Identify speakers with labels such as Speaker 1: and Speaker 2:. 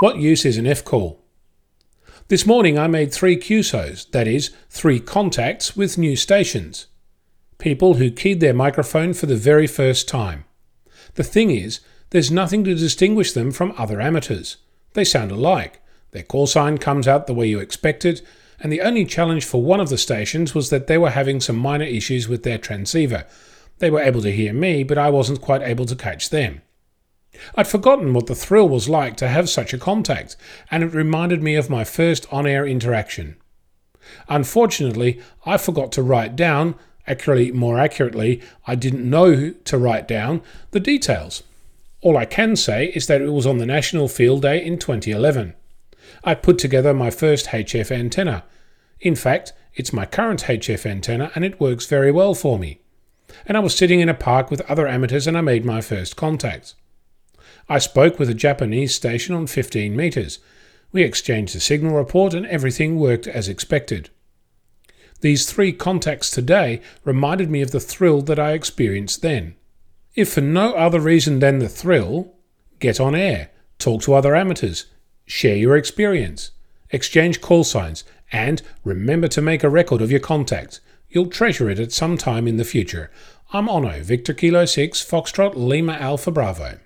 Speaker 1: What use is an F call? This morning I made three QSOs, that is, three contacts with new stations. People who keyed their microphone for the very first time. The thing is, there's nothing to distinguish them from other amateurs. They sound alike. Their call sign comes out the way you expect it, and the only challenge for one of the stations was that they were having some minor issues with their transceiver. They were able to hear me, but I wasn't quite able to catch them. I'd forgotten what the thrill was like to have such a contact, and it reminded me of my first on air interaction. Unfortunately, I forgot to write down, actually, more accurately, I didn't know to write down the details. All I can say is that it was on the National Field Day in 2011. I put together my first HF antenna. In fact, it's my current HF antenna and it works very well for me. And I was sitting in a park with other amateurs and I made my first contact. I spoke with a Japanese station on 15 metres. We exchanged a signal report and everything worked as expected. These three contacts today reminded me of the thrill that I experienced then. If for no other reason than the thrill, get on air, talk to other amateurs, share your experience, exchange call signs, and remember to make a record of your contact. You'll treasure it at some time in the future. I'm Onno, Victor Kilo 6, Foxtrot Lima Alpha Bravo.